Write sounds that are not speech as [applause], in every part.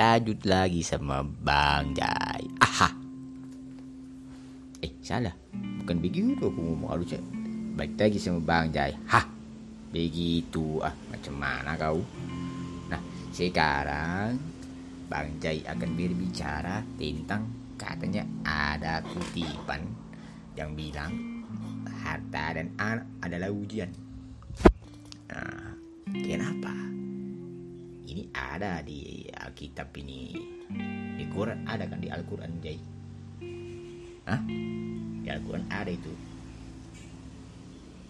lanjut lagi sama Bang Jai. Aha. Eh, salah. Bukan begitu aku ngomong harusnya. Baik lagi sama Bang Jai. Hah. Begitu. Ah, macam mana kau? Nah, sekarang Bang Jai akan berbicara tentang katanya ada kutipan yang bilang harta dan anak adalah ujian. Nah, kenapa? Ini ada di Alkitab ini. Di Quran ada kan di Al-Quran Jai? Hah? Di Al-Quran ada itu.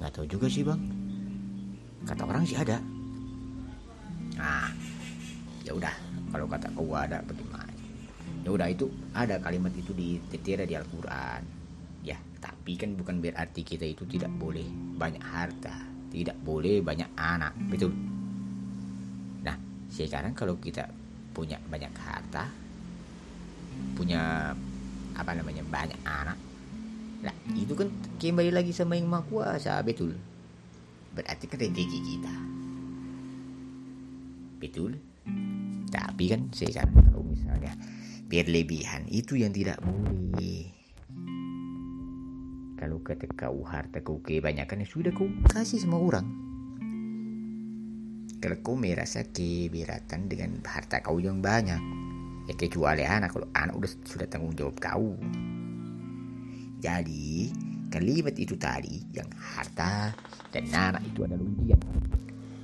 Nggak tahu juga sih bang. Kata orang sih ada. Nah, ya udah. Kalau kata kau ada bagaimana? Ya udah itu ada kalimat itu di ditertera di Al-Quran. Ya, tapi kan bukan berarti kita itu tidak boleh banyak harta, tidak boleh banyak anak, betul? Sekarang kalau kita punya banyak harta punya apa namanya banyak anak nah itu kan kembali lagi sama yang maha kuasa betul. Berarti kan rezeki kita. Betul. Tapi kan sekarang kalau misalnya berlebihan itu yang tidak boleh. Kalau kata kau harta kau kebanyakan ya sudah kau kasih sama orang kalau kau merasa keberatan dengan harta kau yang banyak. Ya kecuali anak kalau anak udah sudah tanggung jawab kau. Jadi kalimat itu tadi yang harta dan anak itu adalah ujian.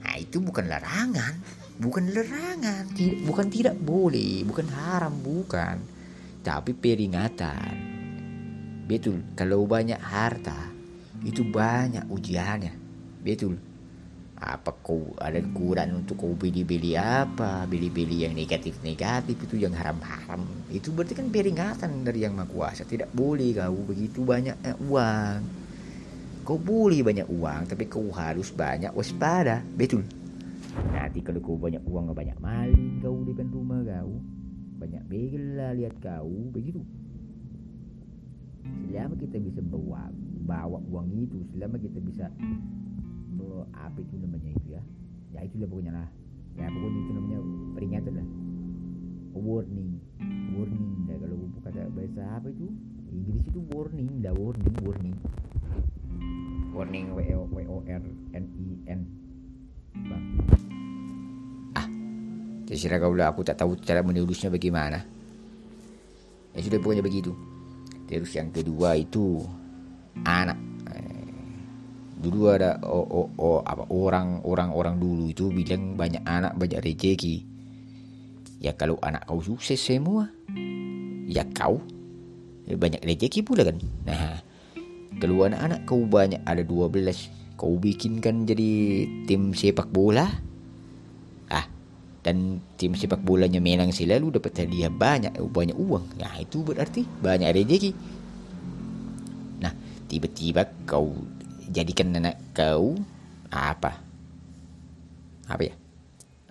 Nah itu bukan larangan. Bukan larangan. Tidak, bukan tidak boleh. Bukan haram bukan. Tapi peringatan. Betul kalau banyak harta itu banyak ujiannya. Betul apa kau ada kurang untuk kau beli-beli apa? Beli-beli yang negatif-negatif itu yang haram-haram. Itu berarti kan peringatan dari yang maha kuasa. Tidak boleh kau begitu banyak uang. Kau boleh banyak uang tapi kau harus banyak waspada. Betul? Nanti kalau kau banyak uang banyak maling kau depan rumah kau banyak begel lah lihat kau begitu. Selama kita bisa bawa bawa uang itu selama kita bisa apa itu namanya itu ya. Ya itulah pokoknya lah. Ya pokoknya itu namanya peringatan lah. Warning. Warning dah kalau kata bahasa apa itu? Inggris itu warning dah warning warning. Warning W O W O R N I N. Bang. Ah terserah kau lah. Aku tak tahu cara menulisnya bagaimana. Ya sudah pokoknya begitu. Terus yang kedua itu anak dulu ada oh, oh, oh, apa orang orang orang dulu itu bilang banyak anak banyak rezeki. Ya kalau anak kau sukses semua ya kau. Ya banyak rezeki pula kan. Nah kalau anak-anak kau banyak ada 12 kau bikinkan jadi tim sepak bola. Ah dan tim sepak bolanya menang selalu dapat hadiah banyak banyak uang. Nah itu berarti banyak rezeki. Nah tiba-tiba kau jadikan nenek kau apa? Apa ya?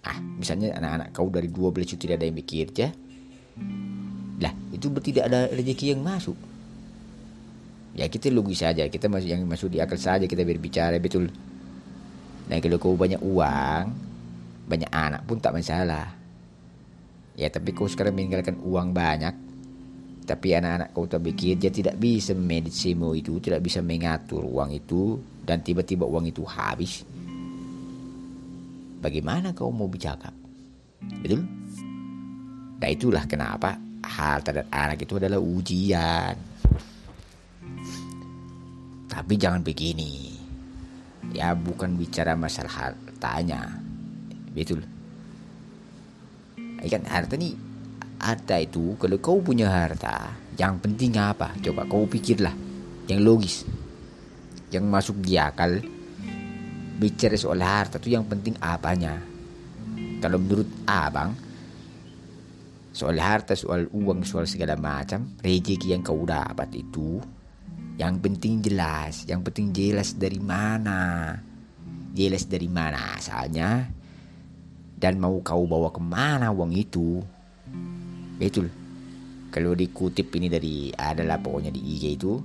Ah misalnya anak-anak kau dari 12 itu tidak ada yang bekerja lah itu tidak ada rezeki yang masuk. Ya kita logis saja. Kita masuk yang masuk di akal saja kita berbicara betul. Nah kalau kau banyak uang banyak anak pun tak masalah. Ya tapi kau sekarang meninggalkan uang banyak tapi anak-anak kau tak bekerja tidak bisa medisimu itu, tidak bisa mengatur uang itu dan tiba-tiba uang itu habis. Bagaimana kau mau bicara? Betul? Nah itulah kenapa harta dan anak itu adalah ujian. Tapi jangan begini. Ya bukan bicara masalah hartanya. Betul. Ikan harta nih harta itu kalau kau punya harta yang penting apa? Coba kau pikirlah. Yang logis. Yang masuk di akal. Bicara soal harta itu yang penting apanya? Kalau menurut abang soal harta soal uang soal segala macam rezeki yang kau dapat itu yang penting jelas. Yang penting jelas dari mana? Jelas dari mana asalnya? Dan mau kau bawa ke mana uang itu Betul. Kalau dikutip ini dari adalah pokoknya di IG itu,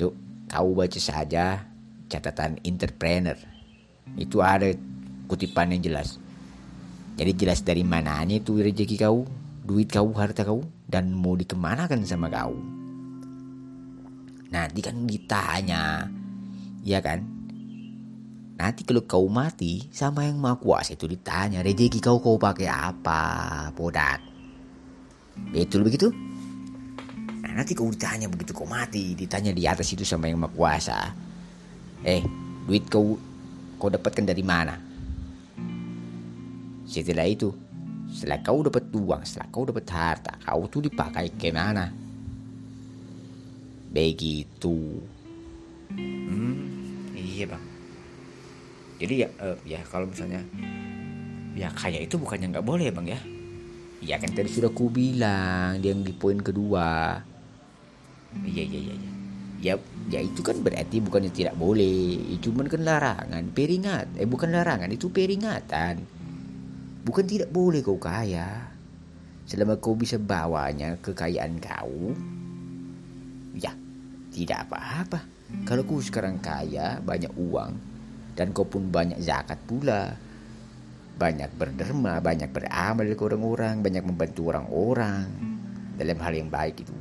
yuk kau baca saja catatan entrepreneur. Itu ada kutipan yang jelas. Jadi jelas dari mananya itu rezeki kau. duit kau harta kau dan mau dikemanakan sama kau nanti kan ditanya ya kan nanti kalau kau mati sama yang maha kuasa itu ditanya rezeki kau kau pakai apa podat betul begitu? Nah nanti kau ditanya begitu kau mati. Ditanya di atas itu sama yang maha kuasa. Eh duit kau kau dapatkan dari mana? Setelah itu setelah kau dapat uang setelah kau dapat harta kau tuh dipakai ke mana? Begitu. Hmm, iya bang. Jadi ya uh, ya kalau misalnya ya kaya itu bukannya nggak boleh bang ya ya kan tadi sudah ku bilang yang di poin kedua iya iya iya ya ya itu kan berarti bukannya tidak boleh cuman kan larangan peringat eh bukan larangan itu peringatan Bukan tidak boleh kau kaya. Selama kau bisa bawanya kekayaan kau, ya tidak apa-apa. Kalau kau sekarang kaya, banyak uang, dan kau pun banyak zakat pula. Banyak berderma, banyak beramal ke orang-orang, banyak membantu orang-orang dalam hal yang baik itu.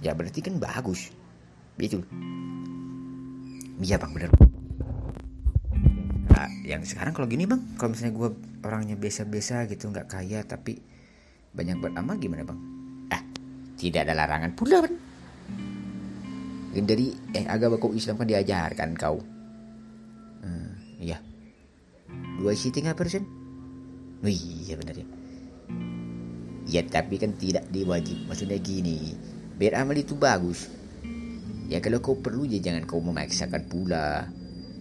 Ya berarti kan bagus. Betul. Iya bang benar. Yang sekarang kalau gini bang kalau misalnya gue orangnya biasa-biasa gitu nggak kaya tapi banyak beramal gimana bang? Ah tidak ada larangan pula kan dari eh agama kau Islam kan diajarkan kau. Hmm, iya. Dua tiga persen oh, iya benar ya. Ya tapi kan tidak diwajib. Maksudnya gini beramal itu bagus ya kalau kau perlu ya jangan kau memaksakan pula.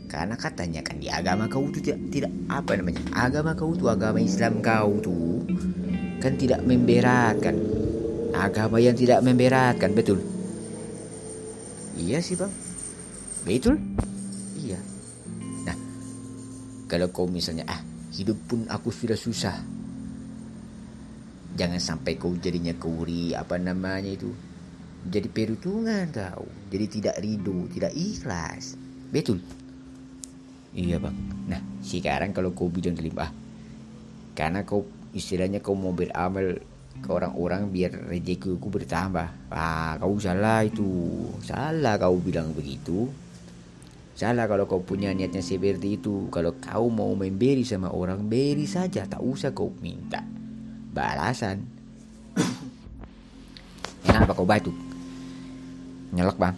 Karena katanya kan di agama kau itu tidak, tidak apa namanya agama kau itu agama Islam kau tuh kan tidak memberatkan agama yang tidak memberatkan betul? Iya sih bang. Betul? Iya. Nah kalau kau misalnya ah hidup pun aku sudah susah jangan sampai kau jadinya kuri apa namanya itu jadi perhitungan tahu jadi tidak ridho tidak ikhlas betul Iya bang. Nah sekarang kalau kau bilang terlibat, karena kau istilahnya kau mau beramal ke orang-orang biar rezekiku bertambah. Ah kau salah itu, salah kau bilang begitu. Salah kalau kau punya niatnya seperti itu. Kalau kau mau memberi sama orang, beri saja. Tak usah kau minta balasan. [coughs] Kenapa kau batu? Nyelak bang.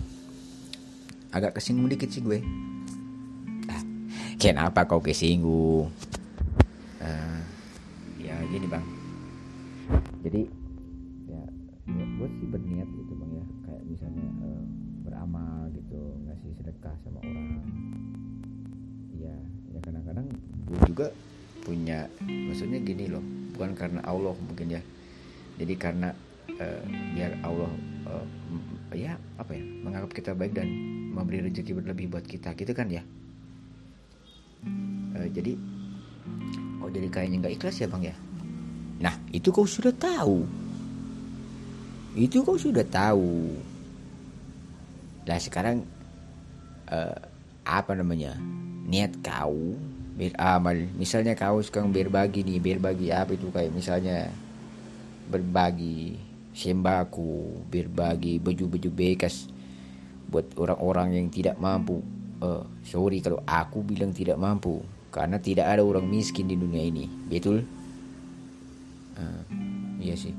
Agak kesinggung dikit sih gue. [coughs] Kenapa kau kesinggung? Uh, ya gini bang. Jadi ya, ya gue sih berniat sedekah sama orang. Ya, ya kadang-kadang gue juga punya, maksudnya gini loh, bukan karena Allah mungkin ya. Jadi karena uh, biar Allah uh, ya apa ya menganggap kita baik dan memberi rezeki berlebih buat kita gitu kan ya uh, jadi oh jadi kayaknya nggak ikhlas ya bang ya nah itu kau sudah tahu itu kau sudah tahu lah sekarang uh, apa namanya? Niat kau beramal misalnya kau sekarang berbagi nih berbagi apa itu kayak misalnya berbagi sembako berbagi baju-baju bekas buat orang-orang yang tidak mampu. Uh, sorry kalau aku bilang tidak mampu karena tidak ada orang miskin di dunia ini betul? Uh, iya sih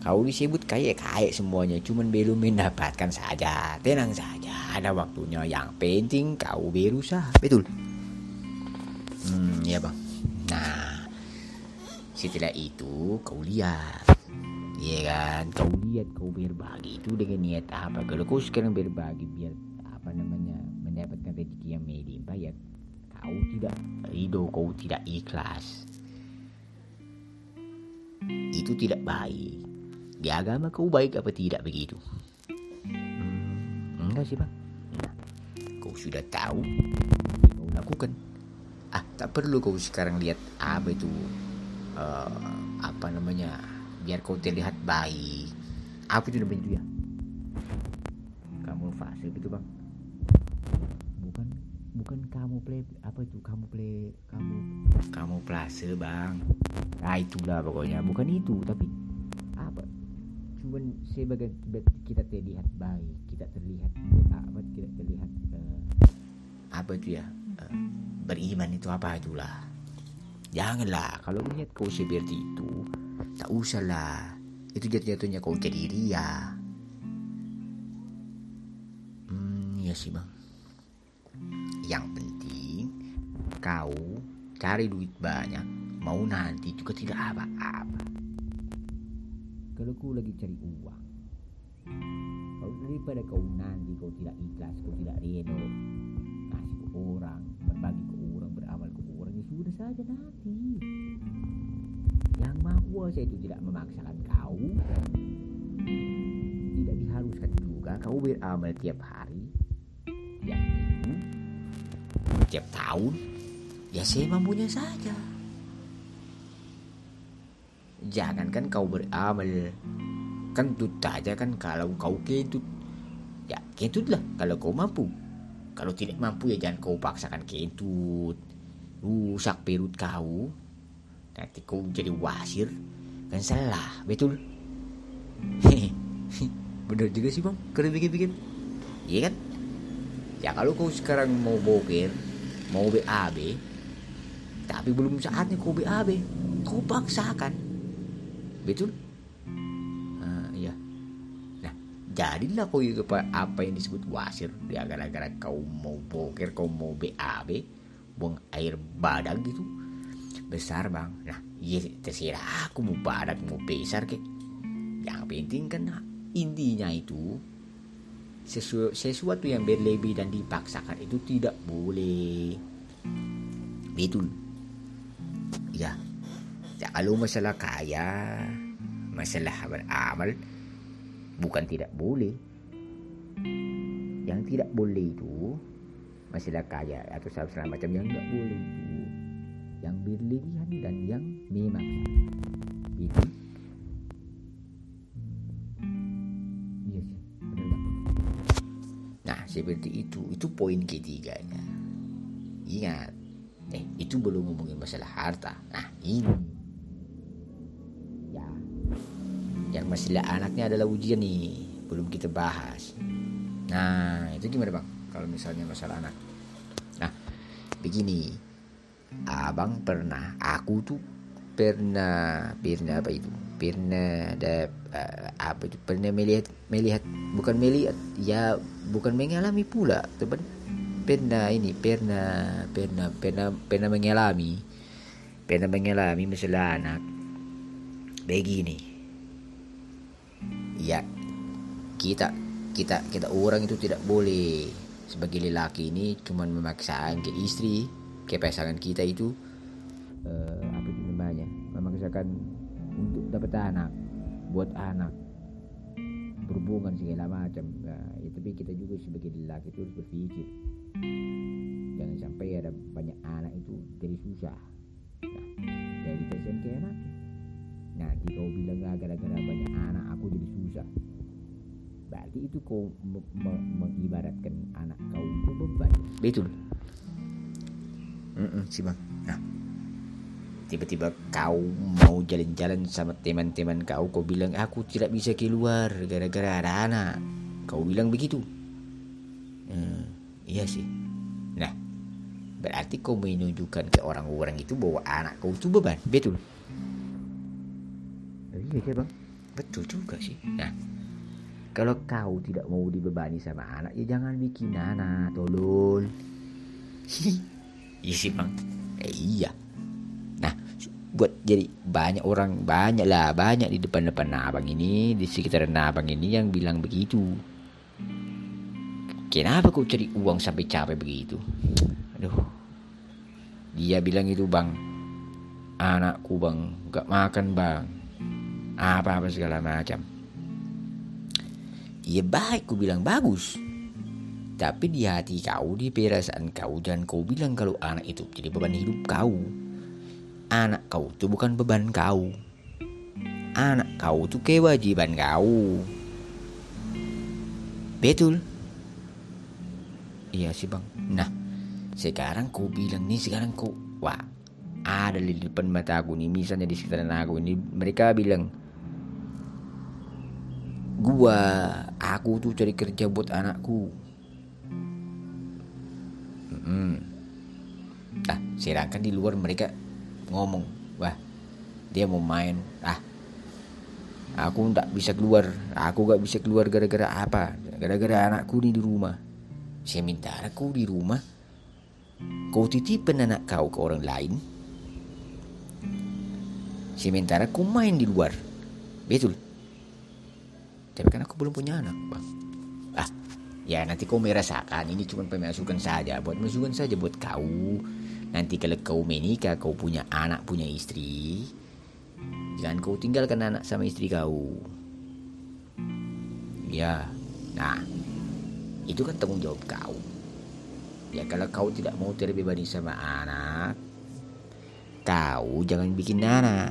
kau disebut kaya kaya semuanya cuman belum mendapatkan saja. Tenang saja ada waktunya. Yang penting kau berusaha. Betul. Hmm ya bang. Nah setelah itu kau lihat. Iya kan, kau lihat kau berbagi itu dengan niat apa? Kalau kau sekarang berbagi biar apa namanya mendapatkan rezeki yang melimpah ya kau tidak ridho kau tidak ikhlas. Itu tidak baik di agama kau baik apa tidak begitu? Hmm, enggak sih bang. Nah, kau sudah tahu. Kau lakukan. Ah tak perlu kau sekarang lihat apa itu uh, apa namanya biar kau terlihat baik. Apa itu namanya itu ya? Kamu fase gitu bang. Bukan kamu play apa itu kamu play kamu kamu plase bang. Nah itulah pokoknya. Bukan itu tapi sebagai kita terlihat baik kita terlihat apa kita terlihat uh, apa itu ya? Uh, beriman itu apa itulah? Janganlah kalau lihat kau seperti itu tak usahlah. Itu jatuh-jatuhnya kau jadi ria hmm ya sih bang. Yang penting kau cari duit banyak mau nanti juga tidak apa-apa kalau kau lagi cari uang kalau daripada kau nanti kau tidak ikhlas kau tidak reno kasih ke orang berbagi ke orang beramal ke orang ya sudah saja nanti. Yang maha kuasa itu tidak memaksakan kau. Tidak diharuskan juga kau beramal tiap hari. Tiap minggu tiap tahun. Ya semampunya saja jangankan kau beramal kentut saja kan kalau kau kentut ya kentutlah kalau kau mampu. Kalau tidak mampu ya jangan kau paksakan kentut rusak perut kau. Nanti kau jadi wasir. Kan salah betul? [laughs] Bener juga sih bang. Keren bikin-bikin iya kan? Ya kalau kau sekarang mau boker mau BAB tapi belum saatnya kau BAB kau paksakan betul? Uh, iya. Nah jadilah kau itu apa yang disebut wasir. Ya gara-gara kau mau boker kau mau BAB buang air badan gitu. Besar bang. Nah iya terserah aku mau badan mau besar ke yang penting kan intinya itu sesu sesuatu yang berlebih dan dipaksakan itu tidak boleh. Betul. Ya ya kalau masalah kaya masalah beramal bukan tidak boleh. Yang tidak boleh itu masalah kaya atau segala macam yang tidak boleh itu yang berlebihan dan yang memaksa itu. Seperti itu. Itu poin ketiganya. Ingat. Eh itu belum ngomongin masalah harta. Nah ini masalah anaknya adalah ujian nih belum kita bahas. Nah itu gimana bang? Kalau misalnya masalah anak. Nah begini. Abang pernah aku tuh pernah pernah apa itu? Pernah ada uh, apa itu? Pernah melihat melihat bukan melihat ya bukan mengalami pula teman. Pernah ini pernah pernah pernah pernah mengalami pernah mengalami masalah anak. Begini ya kita kita kita orang itu tidak boleh. Sebagai lelaki ini cuman memaksakan ke istri ke pasangan kita itu uh, apa itu namanya? Memaksakan untuk dapat anak buat anak. Berhubungan segala macam. Ya, ya tapi kita juga sebagai lelaki itu harus berpikir. Jangan sampai ada banyak anak itu jadi susah. Nah, jadi ke anak. Nanti kau bilang gara-gara banyak anak aku berarti itu kau mengibaratkan anak kau itu beban. Betul. Mm -mm, sih bang. Nah tiba-tiba kau mau jalan-jalan sama teman-teman kau kau bilang aku tidak bisa keluar gara-gara ada anak. Kau bilang begitu. Hmm, iya sih. Nah berarti kau menunjukkan ke orang-orang itu bahwa anak kau itu beban. Betul. Iya bang. Betul juga sih. Nah kalau kau tidak mau dibebani sama anak ya jangan bikin anak tolol iya sih bang. Eh, iya. Buat jadi banyak orang banyak lah banyak di depan-depan abang ini di sekitar abang ini yang bilang begitu. Kenapa kau cari uang sampai capek begitu? Aduh. Dia bilang itu bang. Anakku bang. Gak makan bang. Apa-apa segala macam iya baik ku bilang bagus tapi di hati kau di perasaan kau dan kau bilang kalau anak itu jadi beban hidup kau anak kau itu bukan beban kau. Anak kau itu kewajiban kau. Betul? Iya sih bang. Nah, sekarang kau bilang nih sekarang kau, wah ada di depan mata aku nih misalnya di sekitar aku ini mereka bilang gua aku tuh cari kerja buat anakku. Hmm. ah sedangkan di luar mereka ngomong. Wah dia mau main. Ah aku nggak bisa keluar. Aku nggak bisa keluar gara-gara apa? Gara-gara anakku nih di rumah. Sementara kau di rumah. Kau titipin anak kau ke orang lain. Sementara kau main di luar. Betul tapi kan aku belum punya anak bang ah ya nanti kau merasakan ini cuma pemasukan saja. Buat masukan saja buat kau. Nanti kalau kau menikah kau punya anak punya istri jangan kau tinggalkan anak sama istri kau. Ya nah itu kan tanggung jawab kau. Ya kalau kau tidak mau terbebani sama anak kau jangan bikin anak.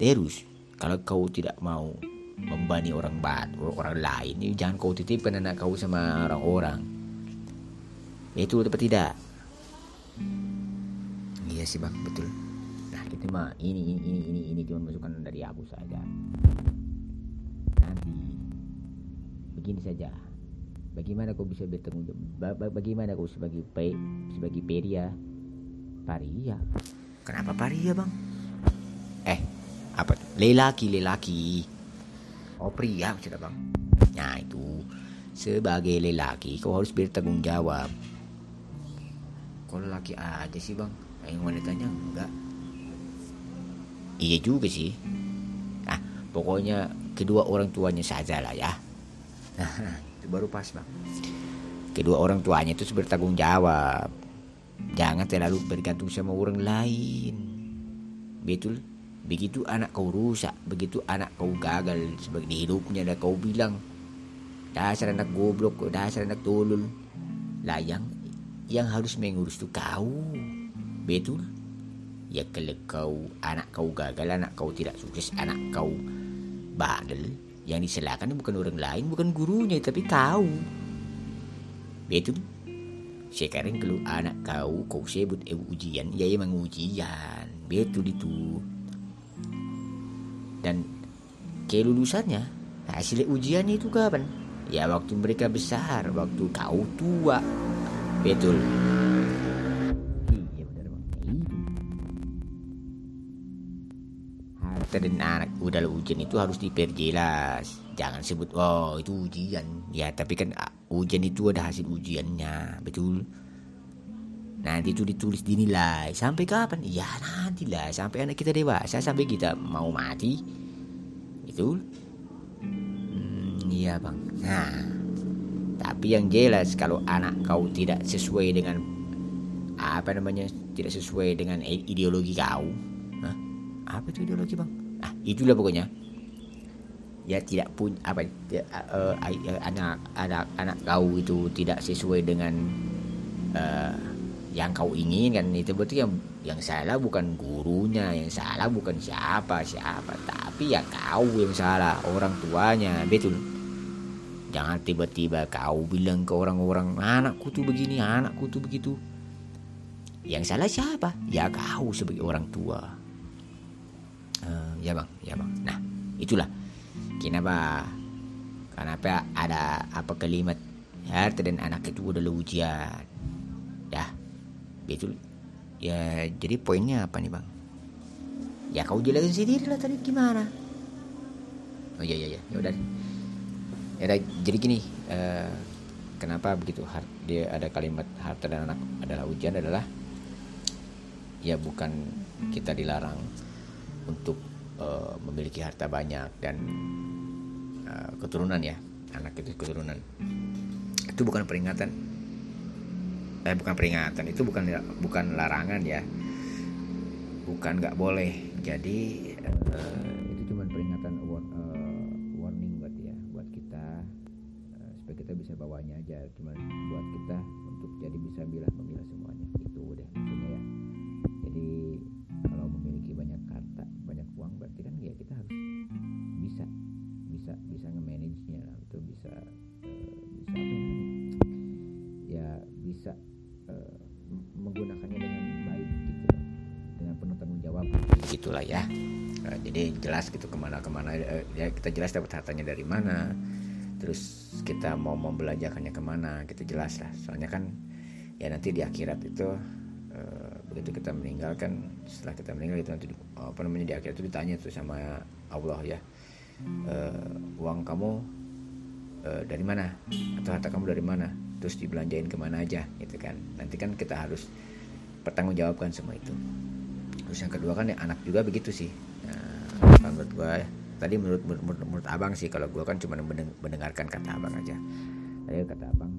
Terus kalau kau tidak mau membani orang baru orang lain. Ini jangan kau titipkan anak kau sama orang-orang. Itu tepat tidak? Iya sih bang. Betul. Nah kita mah ini ini ini ini ini cuma masukan dari aku saja. Nanti begini saja. Bagaimana kau bisa bertanggung jawab bagaimana kau sebagai pe, sebagai peria? Paria? Kenapa paria bang? Eh apa? Lelaki lelaki oh pria maksudnya bang? Nah itu. Sebagai lelaki kau harus bertanggung jawab kalau laki aja sih bang? Yang wanitanya enggak. Iya juga sih. Nah pokoknya kedua orang tuanya saja lah ya. Nah [laughs] itu baru pas bang. Kedua orang tuanya itu bertanggung jawab jangan terlalu bergantung sama orang lain. Betul Begitu anak kau rusak, begitu anak kau gagal sebagai hidupnya dan kau bilang dasar anak goblok, dasar anak tolol. Lah yang yang harus mengurus itu kau. Betul? Ya kalau kau anak kau gagal, anak kau tidak sukses, anak kau bandel, yang disalahkan bukan orang lain, bukan gurunya, tapi kau. Betul? Sekarang kalau anak kau kau sebut eh, ujian, ya emang ujian. Betul itu dan kelulusannya hasil ujian itu kapan ya waktu mereka besar waktu kau tua. Betul. Iya itu harta dan anak udah ujian itu harus diperjelas. Jangan sebut oh itu ujian. Ya tapi kan ah, ujian itu ada hasil ujiannya. Betul nanti itu ditulis dinilai sampai kapan? Ya nanti lah sampai anak kita dewasa sampai kita mau mati. Itu hmm, iya bang. Nah tapi yang jelas kalau anak kau tidak sesuai dengan apa namanya tidak sesuai dengan ideologi kau Hah? apa itu ideologi bang? Ah itulah pokoknya. Ya tidak pun apa uh, uh, anak anak anak kau itu tidak sesuai dengan uh, yang kau inginkan. Itu berarti yang yang salah bukan gurunya yang salah bukan siapa siapa. Tapi ya kau yang salah orang tuanya. Betul. Jangan tiba-tiba kau bilang ke orang-orang anakku tuh begini anakku tuh begitu. Yang salah siapa? Ya kau sebagai orang tua. Uh, ya bang ya bang. Nah itulah. Kenapa kenapa ada apa kalimat harta dan anak itu adalah ujian. Ya itu ya jadi poinnya apa nih bang? Ya kau jelasin sendiri lah tadi gimana? Oh iya iya iya ya udah. Ya jadi gini uh, kenapa begitu dia ada kalimat harta dan anak adalah ujian adalah ya bukan kita dilarang untuk uh, memiliki harta banyak dan uh, keturunan ya. Anak itu keturunan. Itu bukan peringatan eh bukan peringatan itu bukan bukan larangan ya. Bukan nggak boleh. Jadi uh, itu cuma peringatan war, uh, warning buat ya buat kita uh, supaya kita bisa bawanya aja. Cuma buat kita untuk jadi bisa milah gitu ke mana-kemana. Uh, ya kita jelas dapat hartanya dari mana. Terus kita mau membelanjakannya ke mana kita jelas lah. Soalnya kan ya nanti di akhirat itu uh, begitu kita meninggalkan setelah kita meninggal itu nanti apa namanya di akhirat itu ditanya tuh sama Allah ya. Uh, uang kamu uh, dari mana? Atau harta kamu dari mana? Terus dibelanjain ke mana aja gitu kan. Nanti kan kita harus pertanggungjawabkan semua itu. Terus yang kedua kan ya anak juga begitu sih. Nah, menurut gua tadi menurut menurut, menurut, abang sih kalau gua kan cuma mendengarkan kata abang aja. Tadi kata abang